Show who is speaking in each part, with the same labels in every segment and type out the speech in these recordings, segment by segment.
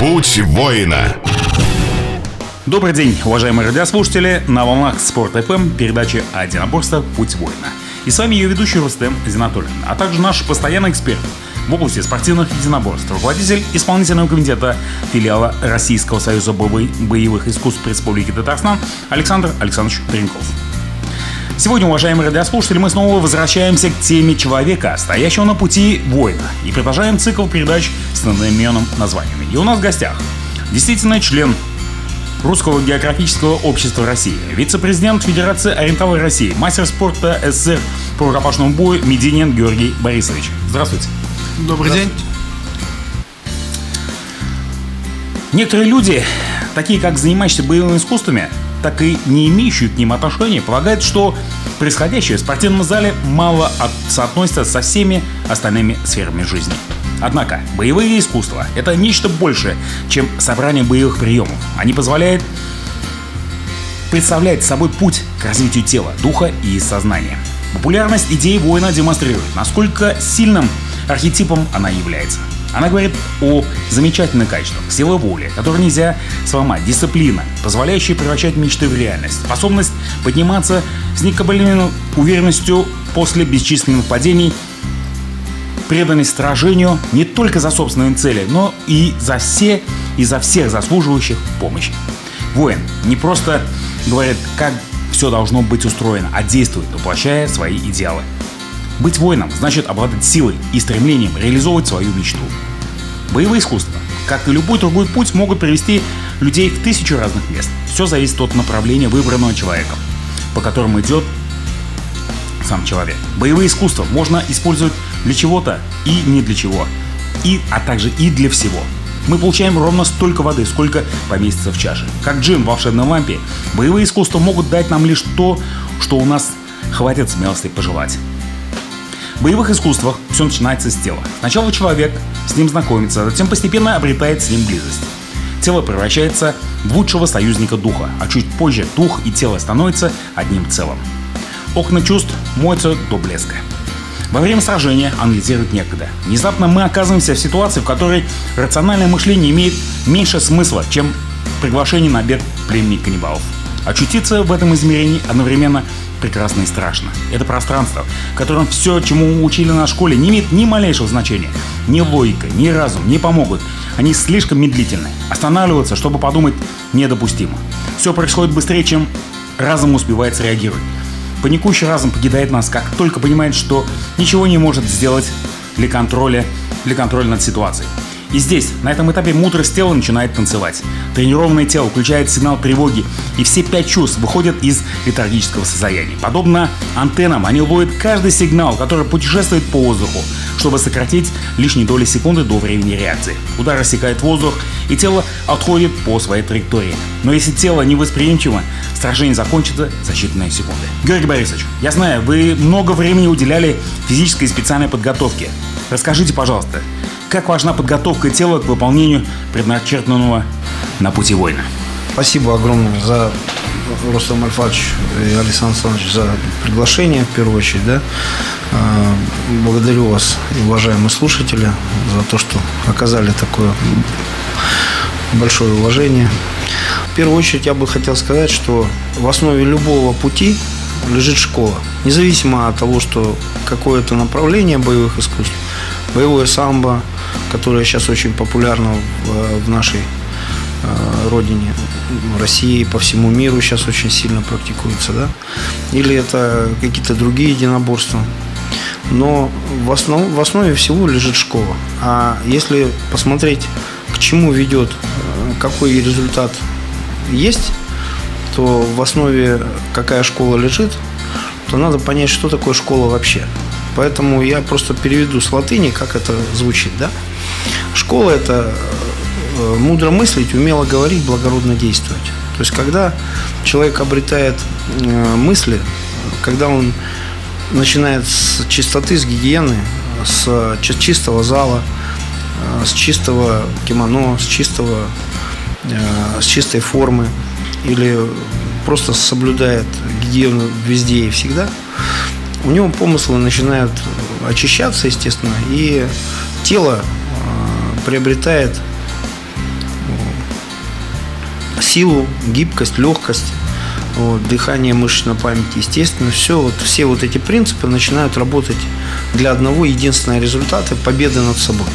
Speaker 1: Путь воина.
Speaker 2: Добрый день, уважаемые радиослушатели. На волнах Спорт ФМ передача о единоборстве «Путь воина». И с вами ее ведущий Рустем Зинатуллин, а также наш постоянный эксперт в области спортивных единоборств, руководитель исполнительного комитета филиала Российского союза боевых искусств Республики Татарстан Александр Александрович Тренков. Сегодня, уважаемые радиослушатели, мы снова возвращаемся к теме человека, стоящего на пути воина, и продолжаем цикл передач с одноименным названием. И у нас в гостях действительно член Русского географического общества России, вице-президент Федерации ориентовой России, мастер спорта СССР по рукопашному бою Мединин Георгий Борисович. Здравствуйте.
Speaker 3: Добрый день.
Speaker 2: Некоторые люди, такие как занимающиеся боевыми искусствами, так и не имеющие к ним отношения, полагают, что происходящее в спортивном зале мало от... соотносится со всеми остальными сферами жизни. Однако, боевые искусства – это нечто большее, чем собрание боевых приемов. Они позволяют представлять собой путь к развитию тела, духа и сознания. Популярность идеи воина демонстрирует, насколько сильным архетипом она является. Она говорит о замечательных качествах, сила воли, которую нельзя сломать, дисциплина, позволяющая превращать мечты в реальность, способность подниматься с некабальной уверенностью после бесчисленных падений, преданность сражению не только за собственные цели, но и за все и за всех заслуживающих помощи. Воин не просто говорит, как все должно быть устроено, а действует, воплощая свои идеалы. Быть воином значит обладать силой и стремлением реализовывать свою мечту. Боевые искусства, как и любой другой путь, могут привести людей в тысячу разных мест. Все зависит от направления выбранного человеком, по которому идет сам человек. Боевые искусства можно использовать для чего-то и не для чего. И, а также и для всего. Мы получаем ровно столько воды, сколько поместится в чаше. Как джин в волшебном лампе, боевые искусства могут дать нам лишь то, что у нас хватит смелости пожелать. В боевых искусствах все начинается с тела. Сначала человек с ним знакомится, а затем постепенно обретает с ним близость. Тело превращается в лучшего союзника духа, а чуть позже дух и тело становятся одним целым. Окна чувств моются до блеска. Во время сражения анализировать некогда. Внезапно мы оказываемся в ситуации, в которой рациональное мышление имеет меньше смысла, чем приглашение на обед племени каннибалов. Очутиться в этом измерении одновременно прекрасно и страшно. Это пространство, в котором все, чему учили на школе, не имеет ни малейшего значения. Ни логика, ни разум не помогут. Они слишком медлительны. Останавливаться, чтобы подумать, недопустимо. Все происходит быстрее, чем разум успевает среагировать. Паникующий разум покидает нас, как только понимает, что ничего не может сделать для контроля, для контроля над ситуацией. И здесь, на этом этапе, мудрость тела начинает танцевать. Тренированное тело включает сигнал тревоги, и все пять чувств выходят из летаргического состояния. Подобно антеннам, они ловят каждый сигнал, который путешествует по воздуху, чтобы сократить лишние доли секунды до времени реакции. Удар рассекает воздух, и тело отходит по своей траектории. Но если тело невосприимчиво, сражение закончится за считанные секунды. Георгий Борисович, я знаю, вы много времени уделяли физической и специальной подготовке. Расскажите, пожалуйста, как важна подготовка тела к выполнению предначертанного на пути воина?
Speaker 3: Спасибо огромное за Рустам Альфач и Александр Александрович за приглашение, в первую очередь. Да? А, благодарю вас, уважаемые слушатели, за то, что оказали такое большое уважение. В первую очередь я бы хотел сказать, что в основе любого пути лежит школа. Независимо от того, что какое это направление боевых искусств, боевое самбо, которая сейчас очень популярна в, в нашей э, родине, России, по всему миру сейчас очень сильно практикуется, да? Или это какие-то другие единоборства. Но в, основ, в основе всего лежит школа. А если посмотреть, к чему ведет, э, какой результат есть, то в основе какая школа лежит, то надо понять, что такое школа вообще. Поэтому я просто переведу с латыни, как это звучит, да? Школа – это э, мудро мыслить, умело говорить, благородно действовать. То есть, когда человек обретает э, мысли, когда он начинает с чистоты, с гигиены, с чистого зала, э, с чистого кимоно, с чистого, с чистой формы, или просто соблюдает гигиену везде и всегда, у него помыслы начинают очищаться, естественно, и тело приобретает силу, гибкость, легкость, вот, дыхание, мышечная память, естественно, все, вот, все вот эти принципы начинают работать для одного единственного результата – победы над собой.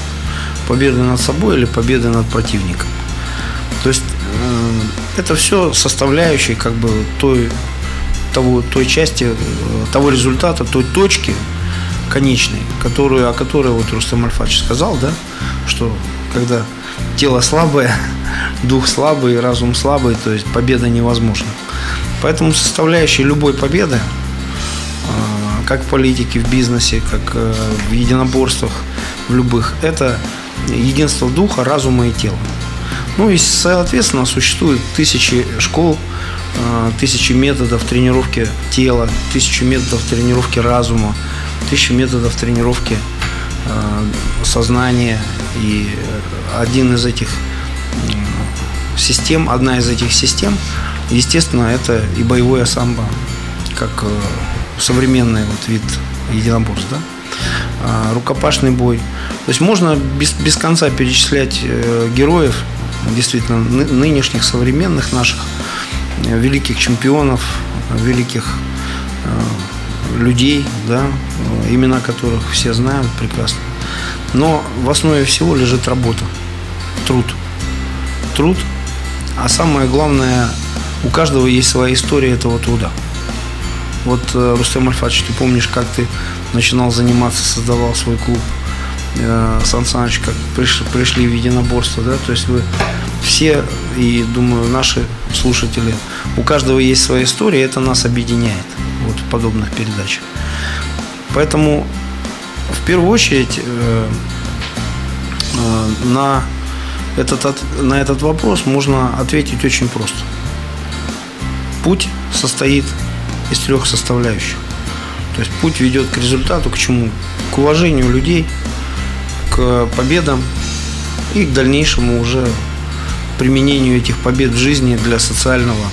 Speaker 3: Победы над собой или победы над противником. То есть э, это все составляющие как бы той, того, той части, э, того результата, той точки конечной, которую, о которой вот Рустам Альфач сказал, да, что когда тело слабое, дух слабый, разум слабый, то есть победа невозможна. Поэтому составляющая любой победы, э, как в политике, в бизнесе, как э, в единоборствах, в любых, это единство духа, разума и тела. Ну и, соответственно, существует тысячи школ, э, тысячи методов тренировки тела, тысячи методов тренировки разума, тысячи методов тренировки сознания. И один из этих систем, одна из этих систем – Естественно, это и боевое самбо, как э, современный вот вид единоборств, да? А, рукопашный бой. То есть можно без, без конца перечислять э, героев, действительно, нынешних, современных наших, э, великих чемпионов, великих людей, да, имена которых все знают прекрасно. Но в основе всего лежит работа, труд. Труд, а самое главное у каждого есть своя история этого труда. Вот, э, Рустем Альфач, ты помнишь, как ты начинал заниматься, создавал свой клуб э, Сан Саныч, как пришли, пришли в единоборство, да, то есть вы все, и думаю, наши слушатели, у каждого есть своя история, это нас объединяет вот в подобных передачах. Поэтому в первую очередь э, на этот, на этот вопрос можно ответить очень просто – путь состоит из трех составляющих. То есть путь ведет к результату, к чему? К уважению людей, к победам и к дальнейшему уже применению этих побед в жизни для социального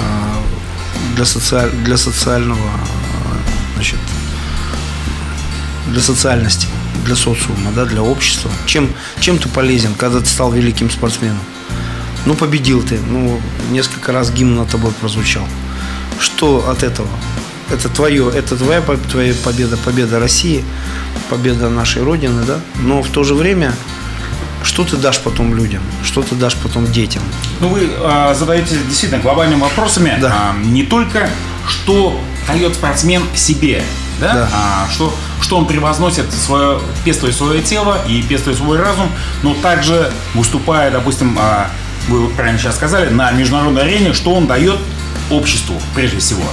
Speaker 3: а, для, социаль, для социального значит, для социальности, для социума, да, для общества. Чем, чем ты полезен, когда ты стал великим спортсменом? Ну, победил ты. Ну, несколько раз гимн над тобой прозвучал. Что от этого? Это твое, это твоя, твоя победа, победа России, победа нашей Родины, да? Но в то же время что ты дашь потом людям? Что ты дашь потом детям?
Speaker 2: Ну, вы э, задаете действительно глобальными вопросами. Да. Э, не только что дает спортсмен себе, да? да. А, что, что он превозносит, свое, пестуя свое тело и пестуя свой разум, но также выступая, допустим, э, вы правильно сейчас сказали, на международной арене, что он дает обществу прежде всего.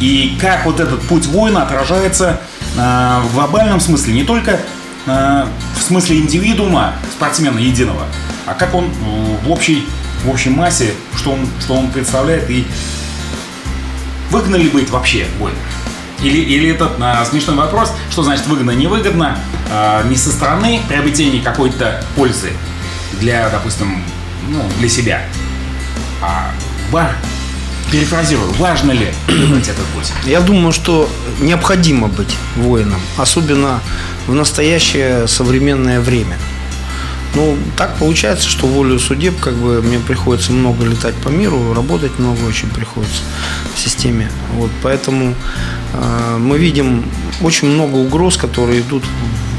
Speaker 2: И как вот этот путь воина отражается э, в глобальном смысле, не только э, в смысле индивидуума, спортсмена единого, а как он э, в общей, в общей массе, что он, что он представляет и выгодно ли быть вообще воином. Или, или этот а, смешной вопрос, что значит выгодно, невыгодно, а, не со стороны приобретения какой-то пользы для, допустим, ну, для себя. А ва, перефразирую, важно ли выбрать этот путь?
Speaker 3: Я думаю, что необходимо быть воином, особенно в настоящее современное время. Ну, так получается, что волю судеб, как бы мне приходится много летать по миру, работать много очень приходится в системе. Вот, поэтому э, мы видим очень много угроз, которые идут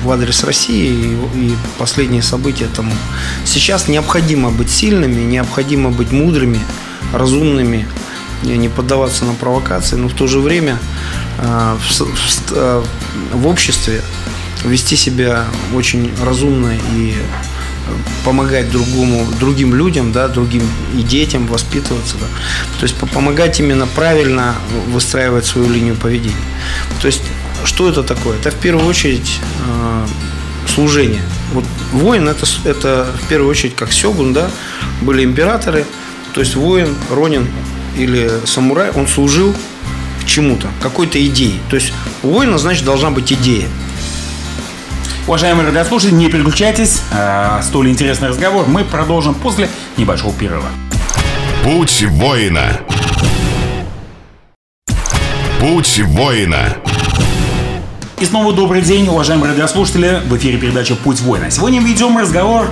Speaker 3: в адрес России и, и последние события тому. Сейчас необходимо быть сильными, необходимо быть мудрыми, разумными, не поддаваться на провокации, но в то же время э, в, в, э, в обществе вести себя очень разумно и помогать другому, другим людям, да, другим и детям воспитываться. Да. То есть помогать именно правильно выстраивать свою линию поведения. То есть что это такое? Это в первую очередь э, служение. Вот воин это, это в первую очередь как сёгун, да, были императоры, то есть воин, ронин или самурай, он служил чему-то, какой-то идее. То есть у воина, значит, должна быть идея.
Speaker 2: Уважаемые радиослушатели, не переключайтесь. А, столь интересный разговор мы продолжим после небольшого перерыва.
Speaker 1: Путь воина. Путь воина.
Speaker 2: И снова добрый день, уважаемые радиослушатели. В эфире передача «Путь воина». Сегодня ведем разговор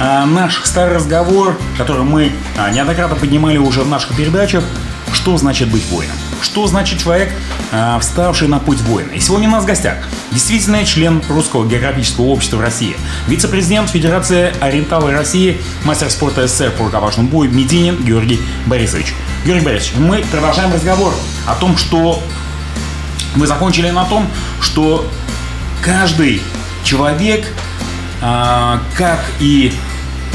Speaker 2: а, наш старый разговор, который мы а, неоднократно поднимали уже в наших передачах, что значит быть воином. Что значит человек, а, вставший на путь воина. И сегодня у нас в гостях действительно член Русского географического общества в России, вице-президент Федерации Ориенталы России, мастер спорта СССР по рукопашному бою Мединин Георгий Борисович. Георгий Борисович, мы продолжаем разговор о том, что мы закончили на том, что каждый человек, как и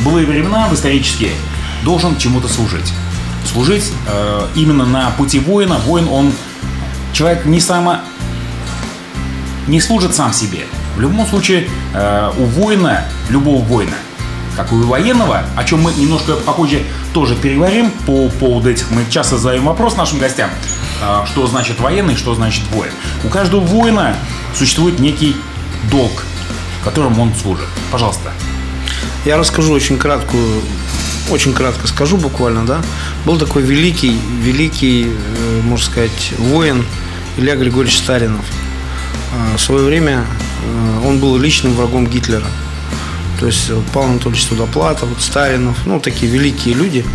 Speaker 2: былые времена в исторические, должен чему-то служить. Служить э, именно на пути воина. Воин, он человек не само не служит сам себе. В любом случае, э, у воина, любого воина, как и у военного, о чем мы немножко попозже тоже переговорим по поводу этих. Мы часто задаем вопрос нашим гостям, э, что значит военный, что значит воин. У каждого воина существует некий долг, которым он служит. Пожалуйста.
Speaker 3: Я расскажу очень краткую, очень кратко скажу буквально, да. Был такой великий, великий, э, можно сказать, воин Илья Григорьевич Старинов. А, в свое время э, он был личным врагом Гитлера. То есть Павел Анатольевич Судоплатов, вот Старинов, ну, такие великие люди.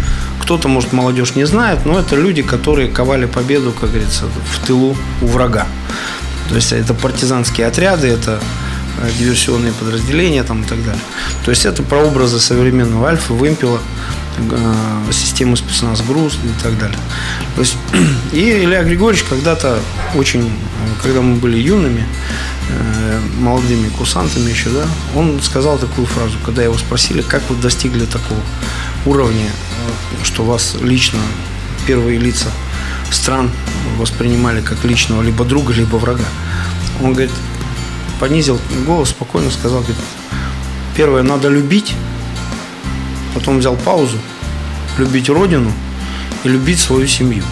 Speaker 3: Кто-то, может, молодежь не знает, но это люди, которые ковали победу, как говорится, в тылу у врага. То есть это партизанские отряды, это Э, диверсионные подразделения там, и так далее. То есть это прообразы современного Альфа, Вымпела, э, системы спецназ ГРУЗ и так далее. То есть, и Илья Григорьевич когда-то очень, когда мы были юными, э, молодыми курсантами еще, да, он сказал такую фразу, когда его спросили, как вы достигли такого уровня, что вас лично первые лица стран воспринимали как личного либо друга, либо врага. Он говорит, понизил голос, спокойно сказал, говорит, первое, надо любить, потом взял паузу, любить родину и любить свою семью.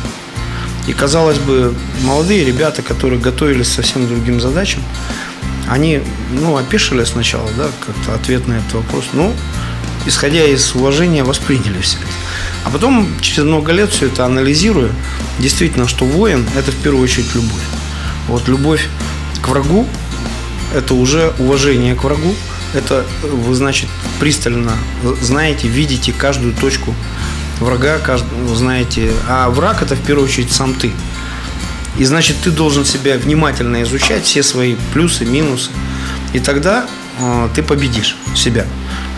Speaker 3: И, казалось бы, молодые ребята, которые готовились совсем другим задачам, они, ну, опешили сначала, да, как-то ответ на этот вопрос. Ну, исходя из уважения, восприняли все это. А потом, через много лет все это анализируя, действительно, что воин – это в первую очередь любовь. Вот любовь к врагу, это уже уважение к врагу. Это вы, значит, пристально знаете, видите каждую точку врага, каждую, знаете. А враг это в первую очередь сам ты. И значит, ты должен себя внимательно изучать, все свои плюсы, минусы. И тогда э, ты победишь себя.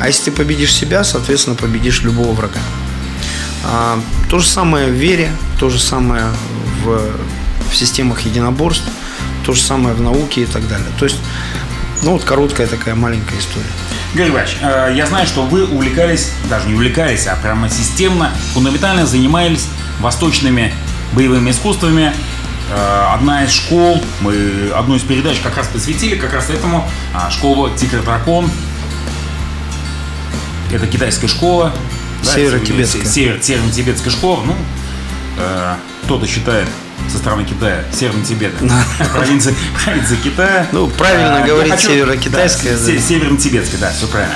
Speaker 3: А если ты победишь себя, соответственно, победишь любого врага. А, то же самое в вере, то же самое в, в системах единоборств – то же самое в науке и так далее. То есть, ну вот короткая такая маленькая история.
Speaker 2: Григорий Иванович, э, я знаю, что вы увлекались, даже не увлекались, а прямо системно, фундаментально занимались восточными боевыми искусствами. Э, одна из школ, мы одну из передач как раз посвятили как раз этому, а, школу Тигр Дракон. Это китайская школа.
Speaker 3: Северо-тибетская.
Speaker 2: Север, северо-тибетская школа. Ну, э, кто-то считает со стороны Китая, Северный Тибет, провинция, провинция Китая.
Speaker 3: Ну, правильно а, говорить хочу, северо-китайская.
Speaker 2: Да, да. Северно-тибетская, да, все правильно.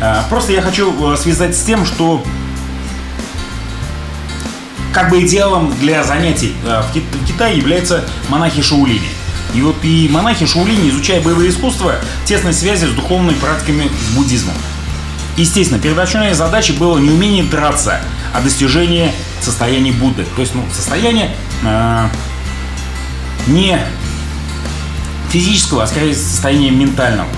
Speaker 2: А, просто я хочу э, связать с тем, что как бы идеалом для занятий э, в Китае являются монахи Шаулини. И вот и монахи Шаулини, изучая боевые искусства, тесной связи с духовными практиками с буддизмом. Естественно, первоначальной задачей было не умение драться, а достижение состояния Будды. То есть, ну, состояние э, не физического, а скорее состояния ментального.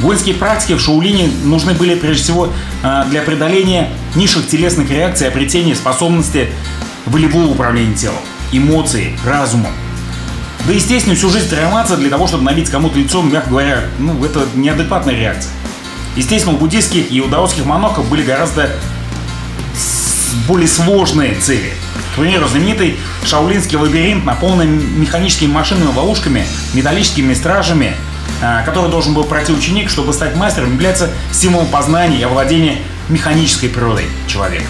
Speaker 2: Воинские практики в Шаулине нужны были прежде всего э, для преодоления низших телесных реакций, обретения способности волевого управления телом, эмоций, разумом. Да, естественно, всю жизнь тренироваться для того, чтобы набить кому-то лицом, мягко говоря, ну, это неадекватная реакция. Естественно, у буддийских и иудаотских монахов были гораздо более сложные цели. К примеру, знаменитый шаулинский лабиринт, наполненный механическими машинами, ловушками, металлическими стражами, а, который должен был пройти ученик, чтобы стать мастером, является символом познания и овладения механической природой человека.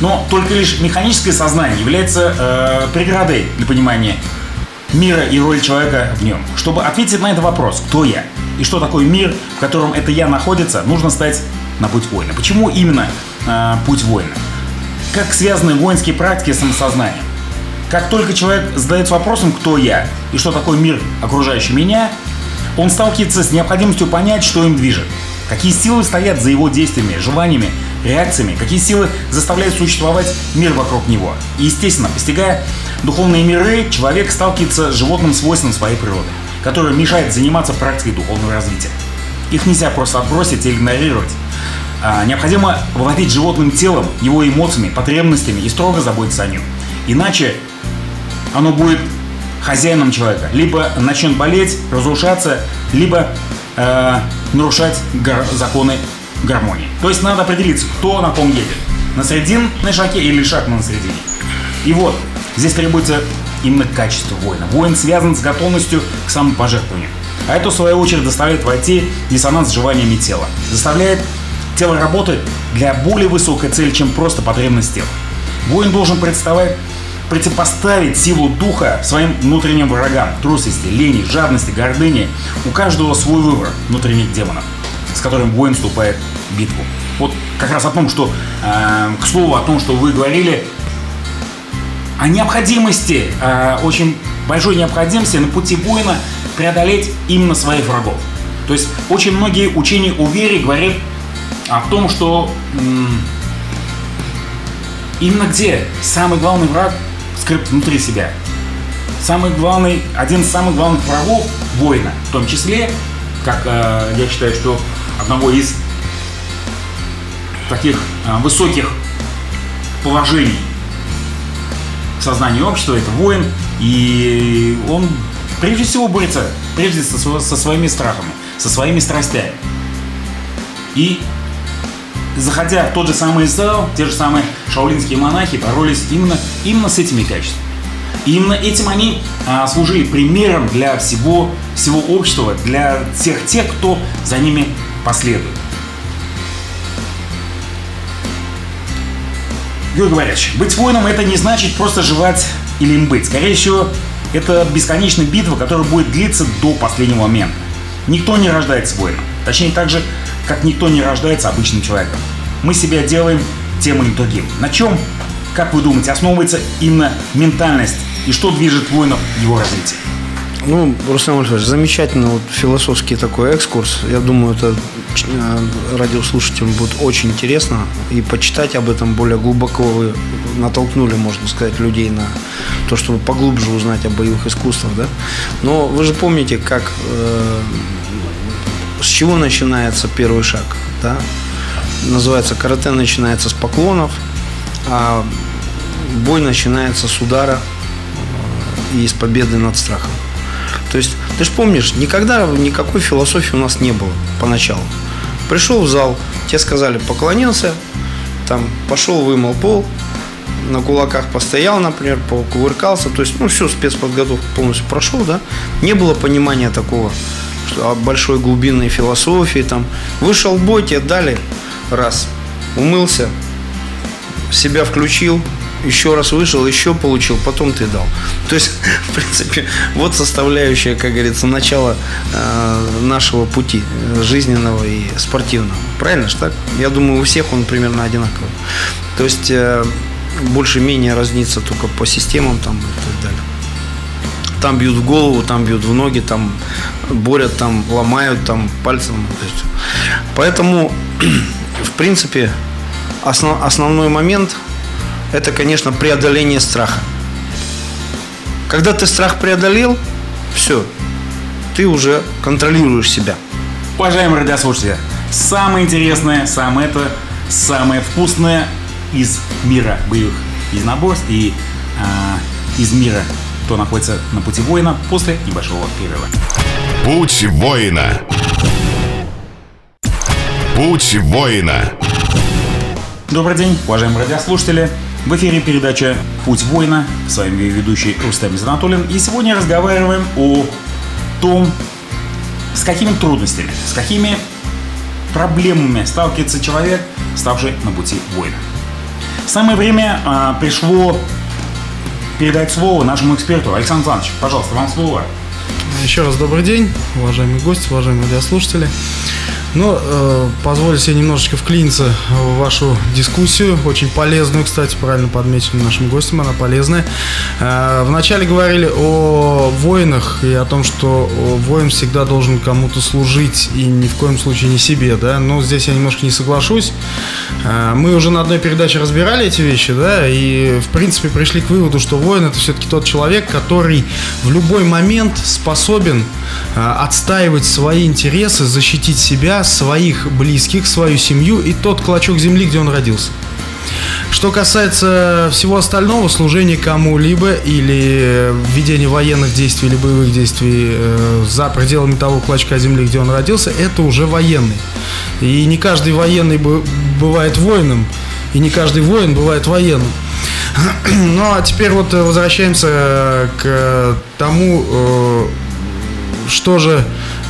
Speaker 2: Но только лишь механическое сознание является э, преградой для понимания мира и роли человека в нем. Чтобы ответить на этот вопрос, кто я и что такое мир, в котором это я находится, нужно стать на путь воина. Почему именно э, путь воина? Как связаны воинские практики с самосознанием? Как только человек задается вопросом, кто я и что такое мир, окружающий меня, он сталкивается с необходимостью понять, что им движет. Какие силы стоят за его действиями, желаниями, реакциями, какие силы заставляют существовать мир вокруг него. И, естественно, постигая духовные миры, человек сталкивается с животным свойством своей природы, которое мешает заниматься практикой духовного развития. Их нельзя просто отбросить или игнорировать. А, необходимо владеть животным телом, его эмоциями, потребностями и строго заботиться о нем. Иначе оно будет хозяином человека. Либо начнет болеть, разрушаться, либо э, нарушать гар- законы гармонии. То есть надо определиться, кто на ком едет. На срединной шаге или шаг на средине. И вот, здесь требуется именно качество воина. Воин связан с готовностью к самопожертвованию. А это, в свою очередь, заставляет войти диссонанс с желаниями тела. Заставляет тело работать для более высокой цели, чем просто потребность тела. Воин должен представать противопоставить силу духа своим внутренним врагам, трусости, лени, жадности, гордыни. У каждого свой выбор внутренних демонов, с которым воин вступает в битву. Вот как раз о том, что, э, к слову, о том, что вы говорили, о необходимости, э, очень большой необходимости на пути воина преодолеть именно своих врагов. То есть очень многие учения о вере говорят о том, что именно где самый главный враг скрыт внутри себя. Самый главный, один из самых главных врагов воина, в том числе, как э, я считаю, что одного из таких э, высоких положений в сознании общества, это воин, и он прежде всего борется прежде со, со своими страхами, со своими страстями. И заходя в тот же самый зал, те же самые шаулинские монахи боролись именно, именно с этими качествами. И именно этим они а, служили примером для всего, всего общества, для всех тех, кто за ними последует. Юрий Борисович, быть воином это не значит просто жевать или им быть. Скорее всего, это бесконечная битва, которая будет длиться до последнего момента. Никто не рождается воином. Точнее, так же, как никто не рождается обычным человеком. Мы себя делаем тем или другим. На чем, как вы думаете, основывается именно ментальность и что движет воинов в его развитии?
Speaker 3: Ну, Руслан Альфович, замечательный вот философский такой экскурс. Я думаю, это э, радиослушателям будет очень интересно. И почитать об этом более глубоко вы натолкнули, можно сказать, людей на то, чтобы поглубже узнать о боевых искусствах. Да? Но вы же помните, как э, с чего начинается первый шаг. Да? Называется карате начинается с поклонов, а бой начинается с удара э, и с победы над страхом. То есть, ты же помнишь, никогда никакой философии у нас не было поначалу. Пришел в зал, тебе сказали, поклонился, там пошел, вымыл пол, на кулаках постоял, например, покувыркался, то есть, ну, все, спецподготовку полностью прошел, да, не было понимания такого, что большой глубинной философии, там, вышел бой, тебе дали, раз, умылся, себя включил, еще раз вышел, еще получил, потом ты дал. То есть, в принципе, вот составляющая, как говорится, начало э, нашего пути жизненного и спортивного. Правильно же так? Я думаю, у всех он примерно одинаковый. То есть, э, больше-менее разнится только по системам там и так далее. Там бьют в голову, там бьют в ноги, там борят, там ломают, там пальцем. Поэтому, принципе, основ, основной момент – это, конечно, преодоление страха. Когда ты страх преодолел, все, ты уже контролируешь себя.
Speaker 2: Уважаемые радиослушатели, самое интересное, самое это, самое вкусное из мира боевых единоборств и э, из мира, кто находится на пути воина после небольшого перерыва.
Speaker 1: Путь воина. Путь воина.
Speaker 2: Добрый день, уважаемые радиослушатели. В эфире передача «Путь воина». С вами ее ведущий Рустам Занатолин. И сегодня разговариваем о том, с какими трудностями, с какими проблемами сталкивается человек, ставший на пути воина. Самое время а, пришло передать слово нашему эксперту. Александр Иванович, пожалуйста, вам слово.
Speaker 4: Еще раз добрый день, уважаемые гости, уважаемые радиослушатели. Ну, э, позволю себе немножечко вклиниться в вашу дискуссию, очень полезную, кстати, правильно подмечена нашим гостем, она полезная. Э, вначале говорили о воинах и о том, что воин всегда должен кому-то служить и ни в коем случае не себе, да, но здесь я немножко не соглашусь. Э, мы уже на одной передаче разбирали эти вещи, да, и, в принципе, пришли к выводу, что воин это все-таки тот человек, который в любой момент способен э, отстаивать свои интересы, защитить себя, своих близких, свою семью и тот клочок земли, где он родился. Что касается всего остального, служения кому-либо или ведения военных действий или боевых действий э, за пределами того клочка земли, где он родился, это уже военный. И не каждый военный бывает воином, и не каждый воин бывает военным. Ну а теперь вот возвращаемся к тому, э, что же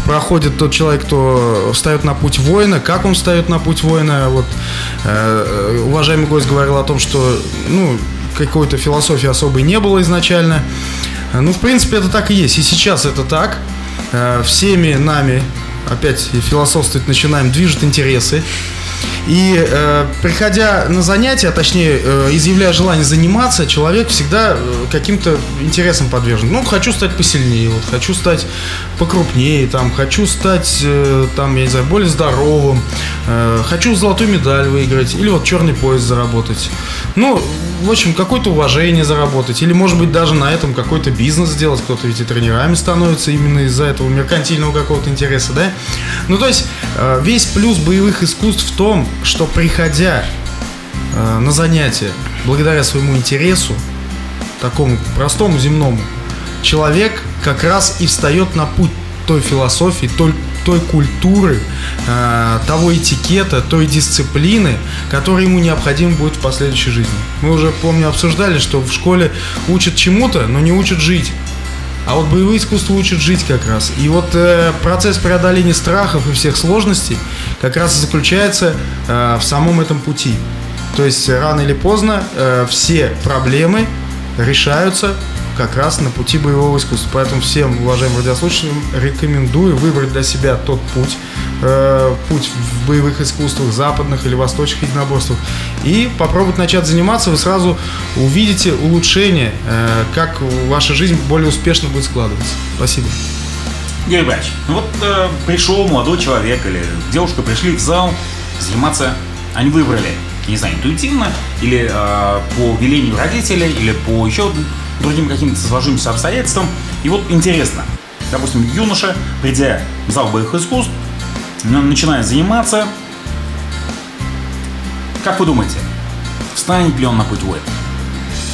Speaker 4: проходит тот человек, кто встает на путь воина, как он встает на путь воина. Вот э, уважаемый гость говорил о том, что ну, какой-то философии особой не было изначально. Ну, в принципе, это так и есть. И сейчас это так. Э, всеми нами, опять философствовать начинаем, движут интересы. И э, приходя на занятия, а точнее, э, изъявляя желание заниматься, человек всегда э, каким-то интересом подвержен. Ну, хочу стать посильнее, вот, хочу стать покрупнее, там, хочу стать, э, там, я не знаю, более здоровым, э, хочу золотую медаль выиграть, или вот черный пояс заработать. Ну, в общем, какое-то уважение заработать, или, может быть, даже на этом какой-то бизнес сделать, кто-то ведь и тренерами становится именно из-за этого меркантильного какого-то интереса, да? Ну, то есть, весь плюс боевых искусств в том, что приходя э, на занятия, благодаря своему интересу, такому простому земному, человек как раз и встает на путь той философии, той, той культуры, э, того этикета, той дисциплины, которая ему необходима будет в последующей жизни. Мы уже, помню, обсуждали, что в школе учат чему-то, но не учат жить. А вот боевые искусства учат жить как раз. И вот э, процесс преодоления страхов и всех сложностей как раз и заключается э, в самом этом пути. То есть рано или поздно э, все проблемы решаются как раз на пути боевого искусства. Поэтому всем, уважаемым радиослушателям, рекомендую выбрать для себя тот путь, э, путь в боевых искусствах, западных или восточных единоборствах, и попробовать начать заниматься, вы сразу увидите улучшение, э, как ваша жизнь более успешно будет складываться. Спасибо.
Speaker 2: Юрий Иванович, ну вот э, пришел молодой человек или девушка пришли в зал заниматься, они выбрали, не знаю, интуитивно, или э, по велению родителей, или по еще другим каким-то сложившимся обстоятельствам. И вот интересно, допустим, юноша, придя в зал боевых искусств, начинает заниматься, как вы думаете, встанет ли он на путь воина?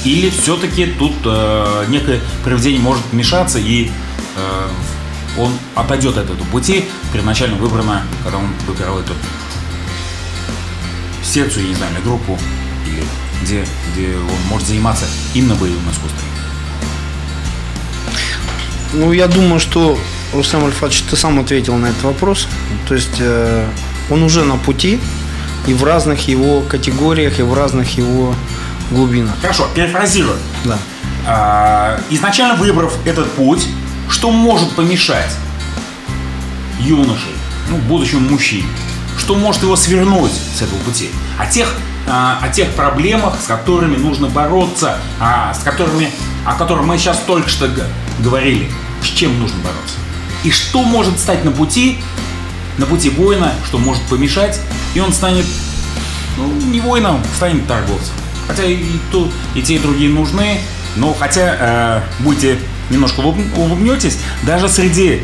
Speaker 2: Или все-таки тут э, некое проведение может вмешаться и э, он отойдет от этого пути, первоначально выбрано, когда он выбирал эту секцию, я не знаю, или группу, или где, где он может заниматься именно боевым искусством.
Speaker 4: Ну, я думаю, что Рустам Альфатович, ты сам ответил на этот вопрос. То есть э, он уже на пути и в разных его категориях, и в разных его глубинах.
Speaker 2: Хорошо, перефразирую.
Speaker 4: Да.
Speaker 2: А, изначально выбрав этот путь, что может помешать юноше, ну, будущему мужчине? Что может его свернуть с этого пути? О тех, а, о тех проблемах, с которыми нужно бороться, а, с которыми, о которых мы сейчас только что говорили с чем нужно бороться. И что может стать на пути, на пути воина, что может помешать, и он станет, ну, не воином, станет торговцем. Хотя и, то, и те, и другие нужны, но хотя э, будете немножко улыбнетесь, даже среди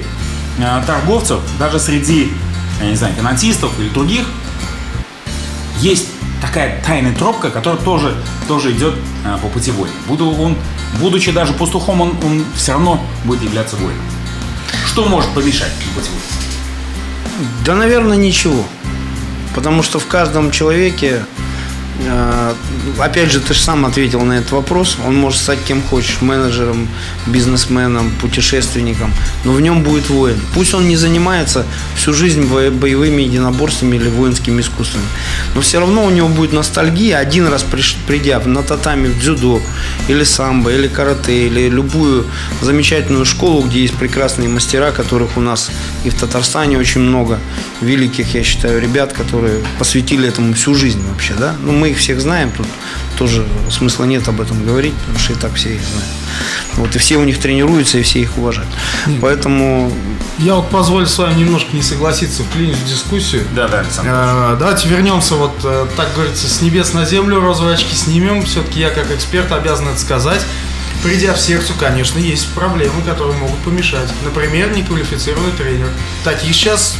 Speaker 2: э, торговцев, даже среди, я не знаю, финансистов или других, есть такая тайная тропка, которая тоже, тоже идет э, по пути воина. Буду он будучи даже пастухом, он, он все равно будет являться воином. Что может помешать быть?
Speaker 4: Да, наверное, ничего. Потому что в каждом человеке
Speaker 3: опять же, ты же сам ответил на этот вопрос. Он может стать кем хочешь, менеджером, бизнесменом, путешественником, но в нем будет воин. Пусть он не занимается всю жизнь боевыми единоборствами или воинскими искусствами, но все равно у него будет ностальгия, один раз придя на татами в дзюдо, или самбо, или карате, или любую замечательную школу, где есть прекрасные мастера, которых у нас и в Татарстане очень много великих, я считаю, ребят, которые посвятили этому всю жизнь вообще, да. Ну, мы их всех знаем, тут тоже смысла нет об этом говорить, потому что и так все их знают. Вот, и все у них тренируются, и все их уважают. Нет. Поэтому...
Speaker 4: Я вот позволю с вами немножко не согласиться, вклинюсь в дискуссию.
Speaker 2: Да, да, Александр.
Speaker 4: А, давайте вернемся, вот, э, так говорится, с небес на землю, розовые очки снимем. Все-таки я, как эксперт, обязан это сказать. Придя в сердцу, конечно, есть проблемы, которые могут помешать. Например, неквалифицированный тренер. Таких сейчас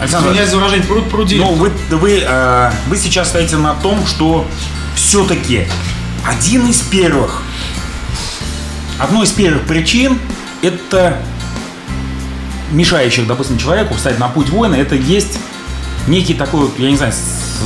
Speaker 2: Александр,
Speaker 4: Извиняюсь за выражение, пруд пруди.
Speaker 2: Ну, вы, вы, э, вы сейчас стоите на том, что все-таки один из первых, одной из первых причин это мешающих, допустим, человеку встать на путь воина, это есть некий такой, я не знаю,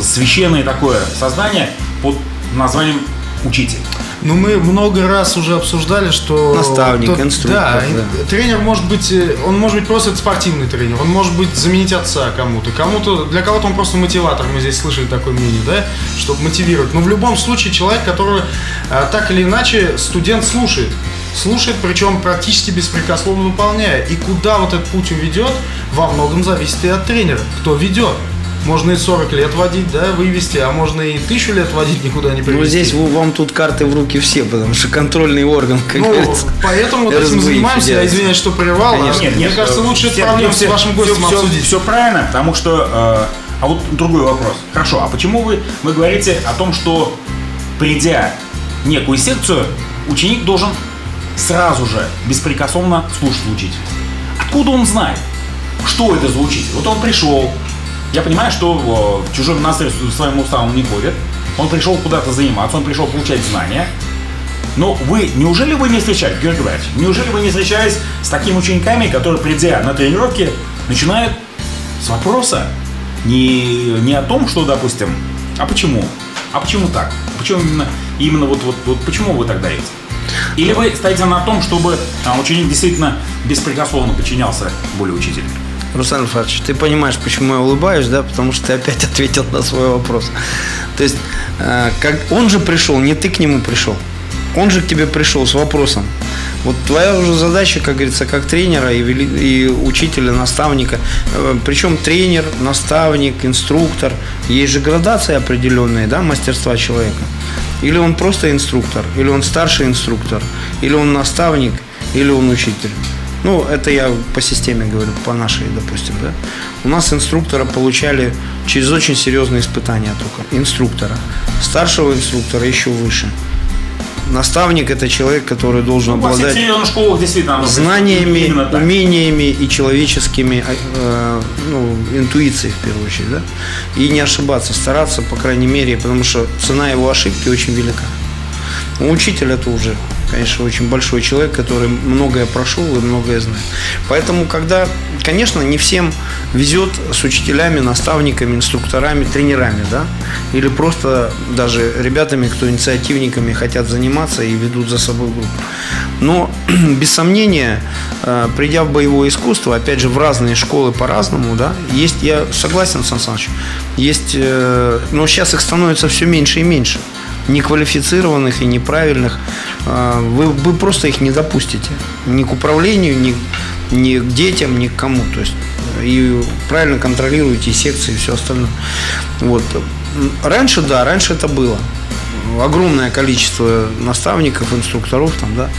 Speaker 2: священное такое создание под названием учитель.
Speaker 4: Ну, мы много раз уже обсуждали, что...
Speaker 3: Наставник, тот, инструктор.
Speaker 4: Да, да, тренер может быть, э, он может быть просто спортивный тренер, он может быть заменить отца кому-то, кому-то, для кого-то он просто мотиватор, мы здесь слышали такое мнение, да, чтобы мотивировать. Но в любом случае человек, который а, так или иначе студент слушает, слушает, причем практически беспрекословно выполняя. И куда вот этот путь уведет, во многом зависит и от тренера, кто ведет. Можно и 40 лет водить, да, вывести, а можно и тысячу лет водить, никуда не привести.
Speaker 3: Ну, здесь вам тут карты в руки все, потому что контрольный орган, как
Speaker 4: ну, говорится. Поэтому вот этим занимаемся. Я извиняюсь, что прервал.
Speaker 2: Конечно, нет,
Speaker 4: Мне
Speaker 2: нет,
Speaker 4: кажется, лучше все, проблему с вашим гостем
Speaker 2: все,
Speaker 4: обсудить.
Speaker 2: Все, все правильно, потому что... Э, а вот другой вопрос. Хорошо, а почему вы, вы говорите о том, что придя в некую секцию, ученик должен сразу же беспрекословно слушать учителя? Откуда он знает, что это за учитель? Вот он пришел, я понимаю, что чужой монастырь своим уставом не ходит. Он пришел куда-то заниматься, он пришел получать знания. Но вы, неужели вы не встречались, Георгий Георгиевич, неужели вы не встречались с такими учениками, которые, придя на тренировки, начинают с вопроса не, не о том, что, допустим, а почему? А почему так? Почему именно, именно вот, вот, вот почему вы так даете? Или вы стоите на том, чтобы а, ученик действительно беспрекословно подчинялся более учителю?
Speaker 3: Руслан Альфатович, ты понимаешь, почему я улыбаюсь, да? Потому что ты опять ответил на свой вопрос. То есть, э, как он же пришел, не ты к нему пришел. Он же к тебе пришел с вопросом. Вот твоя уже задача, как говорится, как тренера и, вели, и учителя, наставника. Э, Причем тренер, наставник, инструктор. Есть же градация определенная, да, мастерства человека. Или он просто инструктор, или он старший инструктор, или он наставник, или он учитель. Ну, это я по системе говорю, по нашей, допустим, да. У нас инструктора получали через очень серьезные испытания только. Инструктора. Старшего инструктора еще выше. Наставник это человек, который должен ну, обладать
Speaker 2: школах,
Speaker 3: знаниями, умениями и человеческими э, ну, интуицией в первую очередь, да, и не ошибаться, стараться, по крайней мере, потому что цена его ошибки очень велика. Учитель это уже конечно, очень большой человек, который многое прошел и многое знает. Поэтому, когда, конечно, не всем везет с учителями, наставниками, инструкторами, тренерами, да, или просто даже ребятами, кто инициативниками хотят заниматься и ведут за собой группу. Но, без сомнения, э, придя в боевое искусство, опять же, в разные школы по-разному, да, есть, я согласен, Сан Саныч, есть, э, но сейчас их становится все меньше и меньше неквалифицированных и неправильных, вы, вы просто их не допустите ни к управлению, ни, ни к детям, ни к кому. То есть и правильно контролируете секции и все остальное. Вот. Раньше, да, раньше это было. Огромное количество наставников, инструкторов там, да.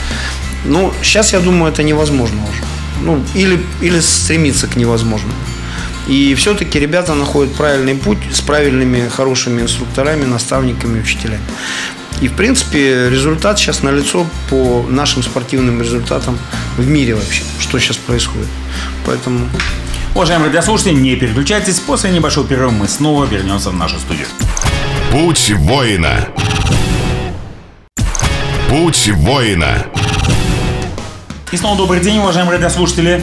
Speaker 3: Но сейчас, я думаю, это невозможно уже. Ну, или, или стремиться к невозможному. И все-таки ребята находят правильный путь с правильными, хорошими инструкторами, наставниками, учителями. И, в принципе, результат сейчас налицо по нашим спортивным результатам в мире вообще, что сейчас происходит. Поэтому...
Speaker 2: Уважаемые радиослушатели, не переключайтесь. После небольшого перерыва мы снова вернемся в нашу студию.
Speaker 1: Путь воина. Путь воина.
Speaker 2: И снова добрый день, уважаемые радиослушатели.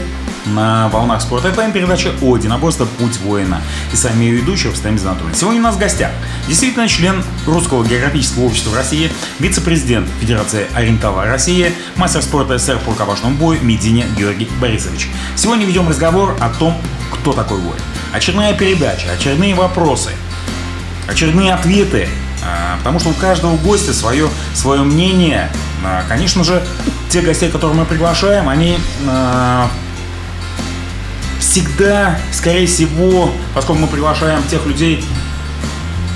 Speaker 2: На волнах спорта ФМ передача о единоборство «Путь воина». И сами ее ведущие Стэн Занатулин. Сегодня у нас в гостях действительно член Русского географического общества России, вице-президент Федерации Ориентала России, мастер спорта СССР по рукопашному бою Медине Георгий Борисович. Сегодня ведем разговор о том, кто такой воин. Очередная передача, очередные вопросы, очередные ответы а, потому что у каждого гостя свое, свое мнение. А, конечно же, те гостей, которых мы приглашаем, они а, всегда, скорее всего, поскольку мы приглашаем тех людей,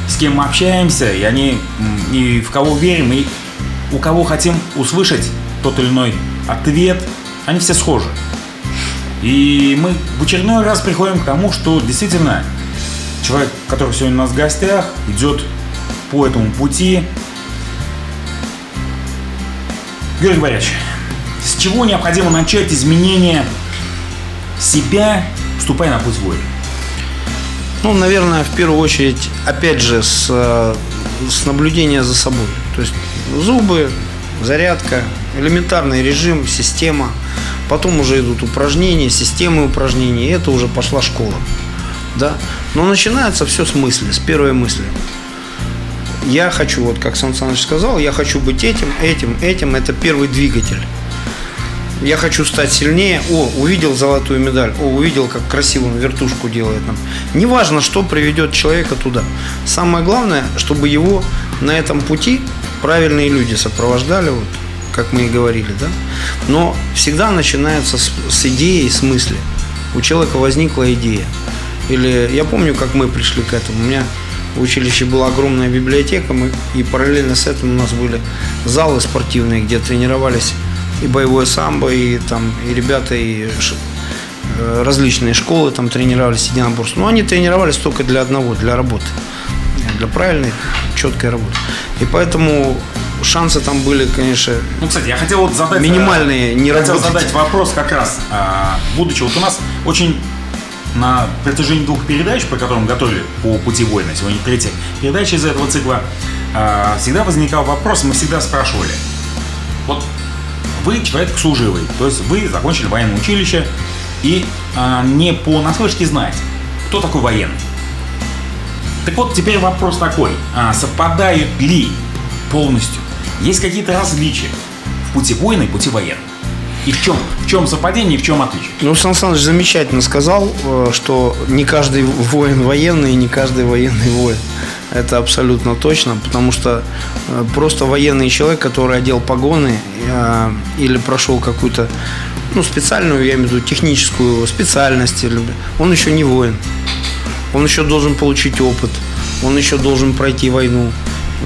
Speaker 2: с кем мы общаемся, и они и в кого верим, и у кого хотим услышать тот или иной ответ, они все схожи. И мы в очередной раз приходим к тому, что действительно человек, который сегодня у нас в гостях, идет по этому пути. Георгий Борисович, с чего необходимо начать изменение себя, вступая на путь воина?
Speaker 3: Ну, наверное, в первую очередь, опять же, с, с наблюдения за собой. То есть зубы, зарядка, элементарный режим, система. Потом уже идут упражнения, системы упражнений. И это уже пошла школа. Да? Но начинается все с мысли, с первой мысли я хочу, вот как Сан Саныч сказал, я хочу быть этим, этим, этим. Это первый двигатель. Я хочу стать сильнее. О, увидел золотую медаль. О, увидел, как красиво он вертушку делает нам. Неважно, что приведет человека туда. Самое главное, чтобы его на этом пути правильные люди сопровождали, вот, как мы и говорили, да. Но всегда начинается с, с идеи, с мысли. У человека возникла идея. Или я помню, как мы пришли к этому. У меня в училище была огромная библиотека, мы, и параллельно с этим у нас были залы спортивные, где тренировались и боевое самбо, и там и ребята, и э, различные школы там тренировались единоборство. Но они тренировались только для одного, для работы, для правильной, четкой работы. И поэтому шансы там были, конечно,
Speaker 2: ну, кстати, я хотел вот задать,
Speaker 3: минимальные,
Speaker 2: э,
Speaker 3: не
Speaker 2: хотел
Speaker 3: работать.
Speaker 2: задать вопрос как раз, а, будучи вот у нас очень на протяжении двух передач, по которым готовили по пути воина, сегодня третья передача из этого цикла, а, всегда возникал вопрос, мы всегда спрашивали, вот вы человек служивый, то есть вы закончили военное училище и а, не по наслышке знаете, кто такой военный. Так вот, теперь вопрос такой, а, совпадают ли полностью, есть какие-то различия в пути воина и пути военного? И в чем, в чем совпадение и в чем отличие?
Speaker 3: Ну, Сан Саныч замечательно сказал, э, что не каждый воин военный, не каждый военный воин. Это абсолютно точно, потому что э, просто военный человек, который одел погоны э, или прошел какую-то ну, специальную, я имею в виду техническую специальность, он еще не воин. Он еще должен получить опыт, он еще должен пройти войну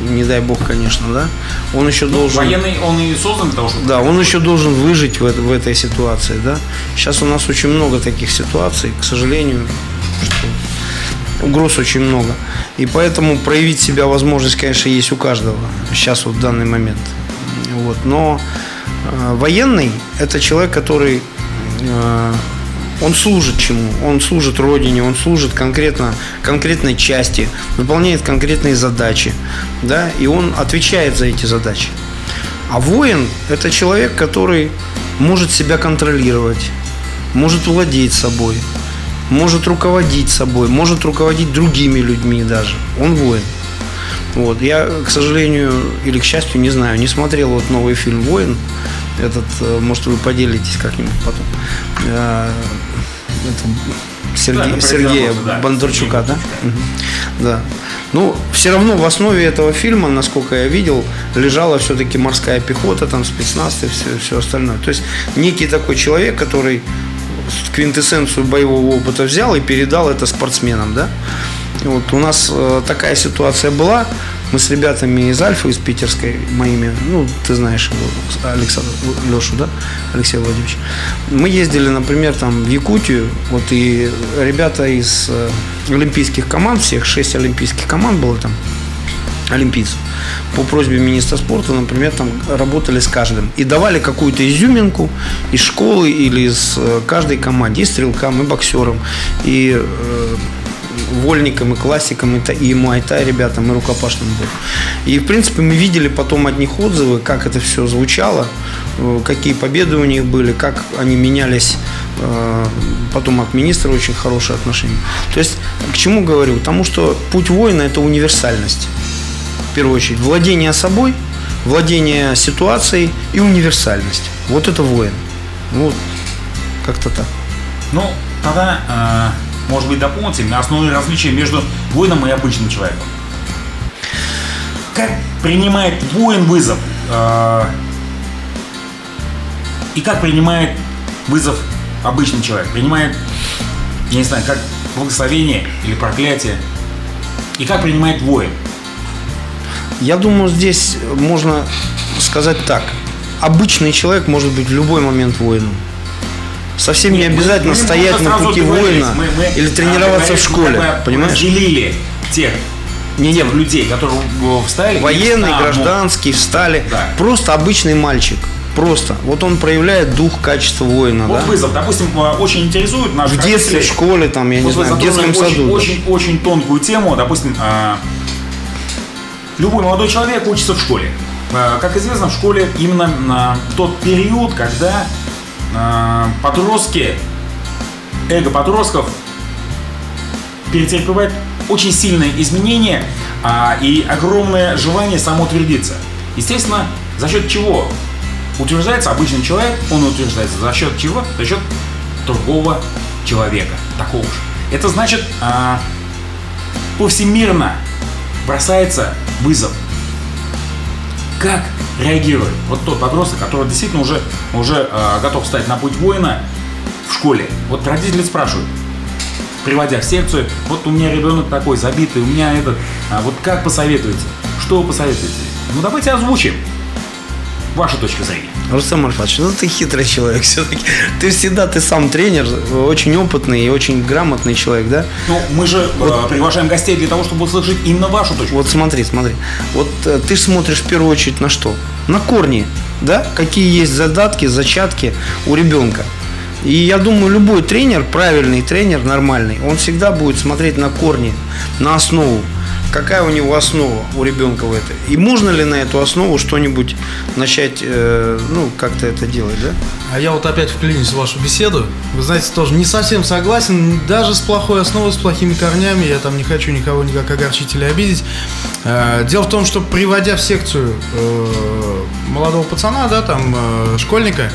Speaker 3: не дай бог, конечно, да, он еще ну, должен...
Speaker 2: Военный, он и создан для того, чтобы...
Speaker 3: Да, он еще должен выжить в, в этой ситуации, да. Сейчас у нас очень много таких ситуаций, к сожалению, что угроз очень много. И поэтому проявить себя возможность, конечно, есть у каждого сейчас вот в данный момент. Вот. Но э, военный – это человек, который э, он служит чему? Он служит Родине, он служит конкретно, конкретной части, выполняет конкретные задачи, да, и он отвечает за эти задачи. А воин – это человек, который может себя контролировать, может владеть собой, может руководить собой, может руководить другими людьми даже. Он воин. Вот. Я, к сожалению, или к счастью, не знаю, не смотрел вот новый фильм «Воин». Этот, э, может, вы поделитесь как-нибудь потом. Э, это Сергей, да, Сергея да, Бондарчука, да? Угу. Да. Ну, все равно в основе этого фильма, насколько я видел, лежала все-таки морская пехота, там спецназ и все, все остальное. То есть некий такой человек, который квинтэссенцию боевого опыта взял и передал это спортсменам, да? Вот у нас э, такая ситуация была. Мы с ребятами из Альфа, из питерской, моими, ну, ты знаешь его, Александр, Лешу, да, Алексей Владимирович. Мы ездили, например, там в Якутию, вот и ребята из э, олимпийских команд, всех шесть олимпийских команд было там, олимпийцев, по просьбе министра спорта, например, там работали с каждым и давали какую-то изюминку из школы или из э, каждой команды, и стрелкам, и боксерам, и и классиком, и, та- и муайтай ребятам, и рукопашным бою. И, в принципе, мы видели потом от них отзывы, как это все звучало, э, какие победы у них были, как они менялись. э, Потом от министра очень хорошие отношения. То есть, к чему говорю? Потому что путь воина – это универсальность. В первую очередь, владение собой, владение ситуацией и универсальность. Вот это воин. Вот, как-то так.
Speaker 2: Ну, тогда, э, может быть, дополните мне основные различия между воином и обычным человеком. Как принимает воин вызов? э, и как принимает вызов обычный человек? Принимает, я не знаю, как благословение или проклятие? И как принимает воин?
Speaker 3: Я думаю, здесь можно сказать так. Обычный человек может быть в любой момент воином. Совсем не
Speaker 2: Нет, мы-
Speaker 3: обязательно
Speaker 2: мы
Speaker 3: стоять
Speaker 2: немного
Speaker 3: на пути воина
Speaker 2: Мы- мы,
Speaker 3: или
Speaker 2: а,
Speaker 3: тренироваться в школе.
Speaker 2: мы
Speaker 3: Понимаешь?
Speaker 2: Разделили тех
Speaker 3: Не, не,
Speaker 2: людей, которые встали.
Speaker 3: военный,
Speaker 2: встанут.
Speaker 3: гражданский, встали.
Speaker 2: Да.
Speaker 3: Просто обычный мальчик. Просто. Вот он проявляет дух, качество воина.
Speaker 2: Вот
Speaker 3: да?
Speaker 2: вызов, допустим, э, очень интересует наш
Speaker 3: В детстве, в школе, там, я не
Speaker 2: Вот вы
Speaker 3: знаю, в детском саду.
Speaker 2: Очень, очень, очень тонкую тему. Допустим, э, любой молодой человек учится в школе. Э, Как известно, в школе именно на тот период, когда э, подростки, эго подростков перетерпевает очень сильные изменения а, и огромное желание самоутвердиться. Естественно, за счет чего утверждается обычный человек, он утверждается за счет чего? За счет другого человека, такого же. Это значит, а, повсемирно бросается вызов. Как реагирует вот тот подросток, который действительно уже, уже а, готов стать на путь воина в школе? Вот родители спрашивают, приводя в секцию, вот у меня ребенок такой забитый, у меня этот, а вот как посоветуете? Что вы посоветуете? Ну давайте озвучим вашу точку зрения.
Speaker 3: Рустам Альфатович, ну ты хитрый человек все-таки. Ты всегда, ты сам тренер, очень опытный и очень грамотный человек, да?
Speaker 2: Ну, мы же э, приглашаем гостей для того, чтобы услышать именно вашу точку
Speaker 3: Вот смотри, смотри. Вот э, ты смотришь в первую очередь на что? На корни, да? Какие есть задатки, зачатки у ребенка. И я думаю, любой тренер, правильный тренер, нормальный, он всегда будет смотреть на корни, на основу. Какая у него основа у ребенка в этой? И можно ли на эту основу что-нибудь начать, э, ну, как-то это делать, да?
Speaker 4: А я вот опять вклинюсь в вашу беседу. Вы знаете, тоже не совсем согласен. Даже с плохой основой, с плохими корнями. Я там не хочу никого никак огорчить или обидеть. Э, Дело в том, что приводя в секцию э, молодого пацана, да, там, э, школьника,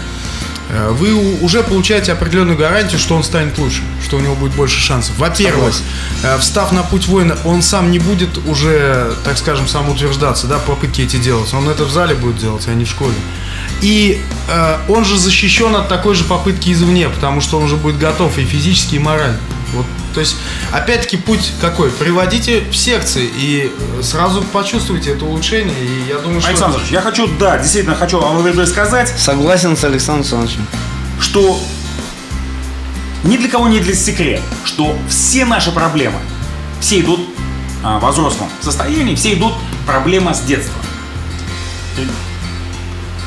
Speaker 4: вы у- уже получаете определенную гарантию, что он станет лучше, что у него будет больше шансов. Во-первых, э, встав на путь воина, он сам не будет уже, так скажем, самоутверждаться, да, попытки эти делать. Он это в зале будет делать, а не в школе. И э, он же защищен от такой же попытки извне, потому что он уже будет готов и физически, и морально. Вот, то есть, опять-таки, путь какой? Приводите в секции и э, сразу почувствуйте это улучшение. И я думаю, что...
Speaker 2: Александр, я хочу, да, действительно хочу вам сказать,
Speaker 3: Согласен с Александром Александровичем.
Speaker 2: что ни для кого не для секрет, что все наши проблемы, все идут а, во взрослом состоянии, все идут проблема с детства.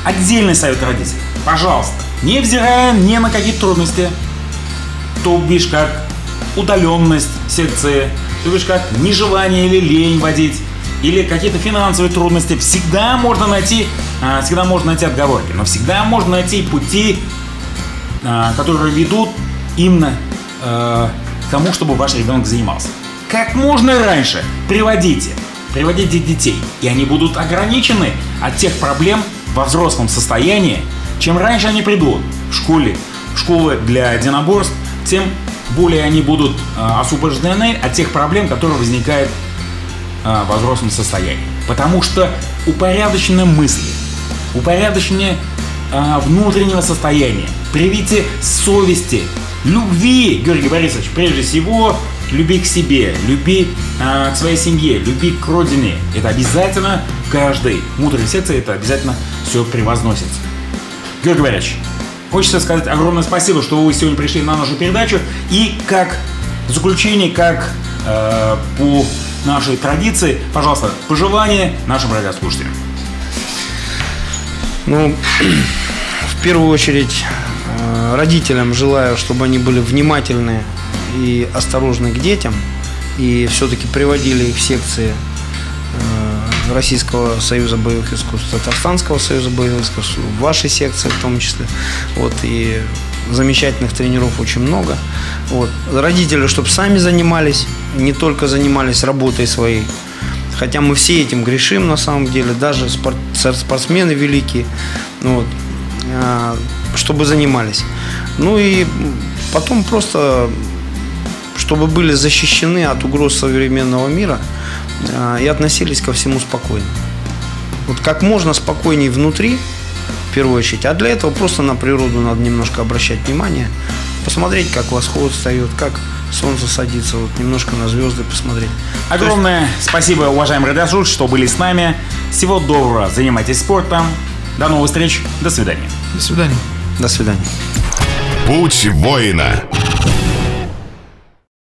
Speaker 2: Отдельный совет родителей. Пожалуйста, невзирая ни на какие трудности, то бишь как удаленность секции, то бишь как нежелание или лень водить, или какие-то финансовые трудности, всегда можно найти, а, всегда можно найти отговорки, но всегда можно найти пути, а, которые ведут именно э, к тому, чтобы ваш ребенок занимался. Как можно раньше приводите, приводите детей, и они будут ограничены от тех проблем во взрослом состоянии. Чем раньше они придут в школе, школы для единоборств, тем более они будут э, освобождены от тех проблем, которые возникают э, во взрослом состоянии. Потому что упорядоченные мысли, упорядочение э, внутреннего состояния, привитие совести, любви, Георгий Борисович, прежде всего, люби к себе, люби э, к своей семье, люби к родине. Это обязательно в каждой мудрой секции, это обязательно все превозносится. Георгий Борисович, хочется сказать огромное спасибо, что вы сегодня пришли на нашу передачу. И как заключение, как э, по нашей традиции, пожалуйста, пожелания нашим радиослушателям.
Speaker 3: Ну, в первую очередь, э, родителям желаю, чтобы они были внимательны и осторожны к детям, и все-таки приводили их в секции Российского союза боевых искусств, Татарстанского союза боевых искусств, в вашей секции в том числе. Вот, и замечательных тренеров очень много. Вот. Родители, чтобы сами занимались, не только занимались работой своей, хотя мы все этим грешим на самом деле, даже спорт, спортсмены великие, ну вот, а, чтобы занимались. Ну и потом просто, чтобы были защищены от угроз современного мира и относились ко всему спокойно. Вот как можно спокойнее внутри, в первую очередь. А для этого просто на природу надо немножко обращать внимание, посмотреть, как восход встает, как солнце садится, вот немножко на звезды посмотреть.
Speaker 2: Огромное есть... спасибо, уважаемый радиослушатель, что были с нами. Всего доброго, занимайтесь спортом. До новых встреч, до свидания.
Speaker 4: До свидания.
Speaker 3: До свидания.
Speaker 1: Путь воина.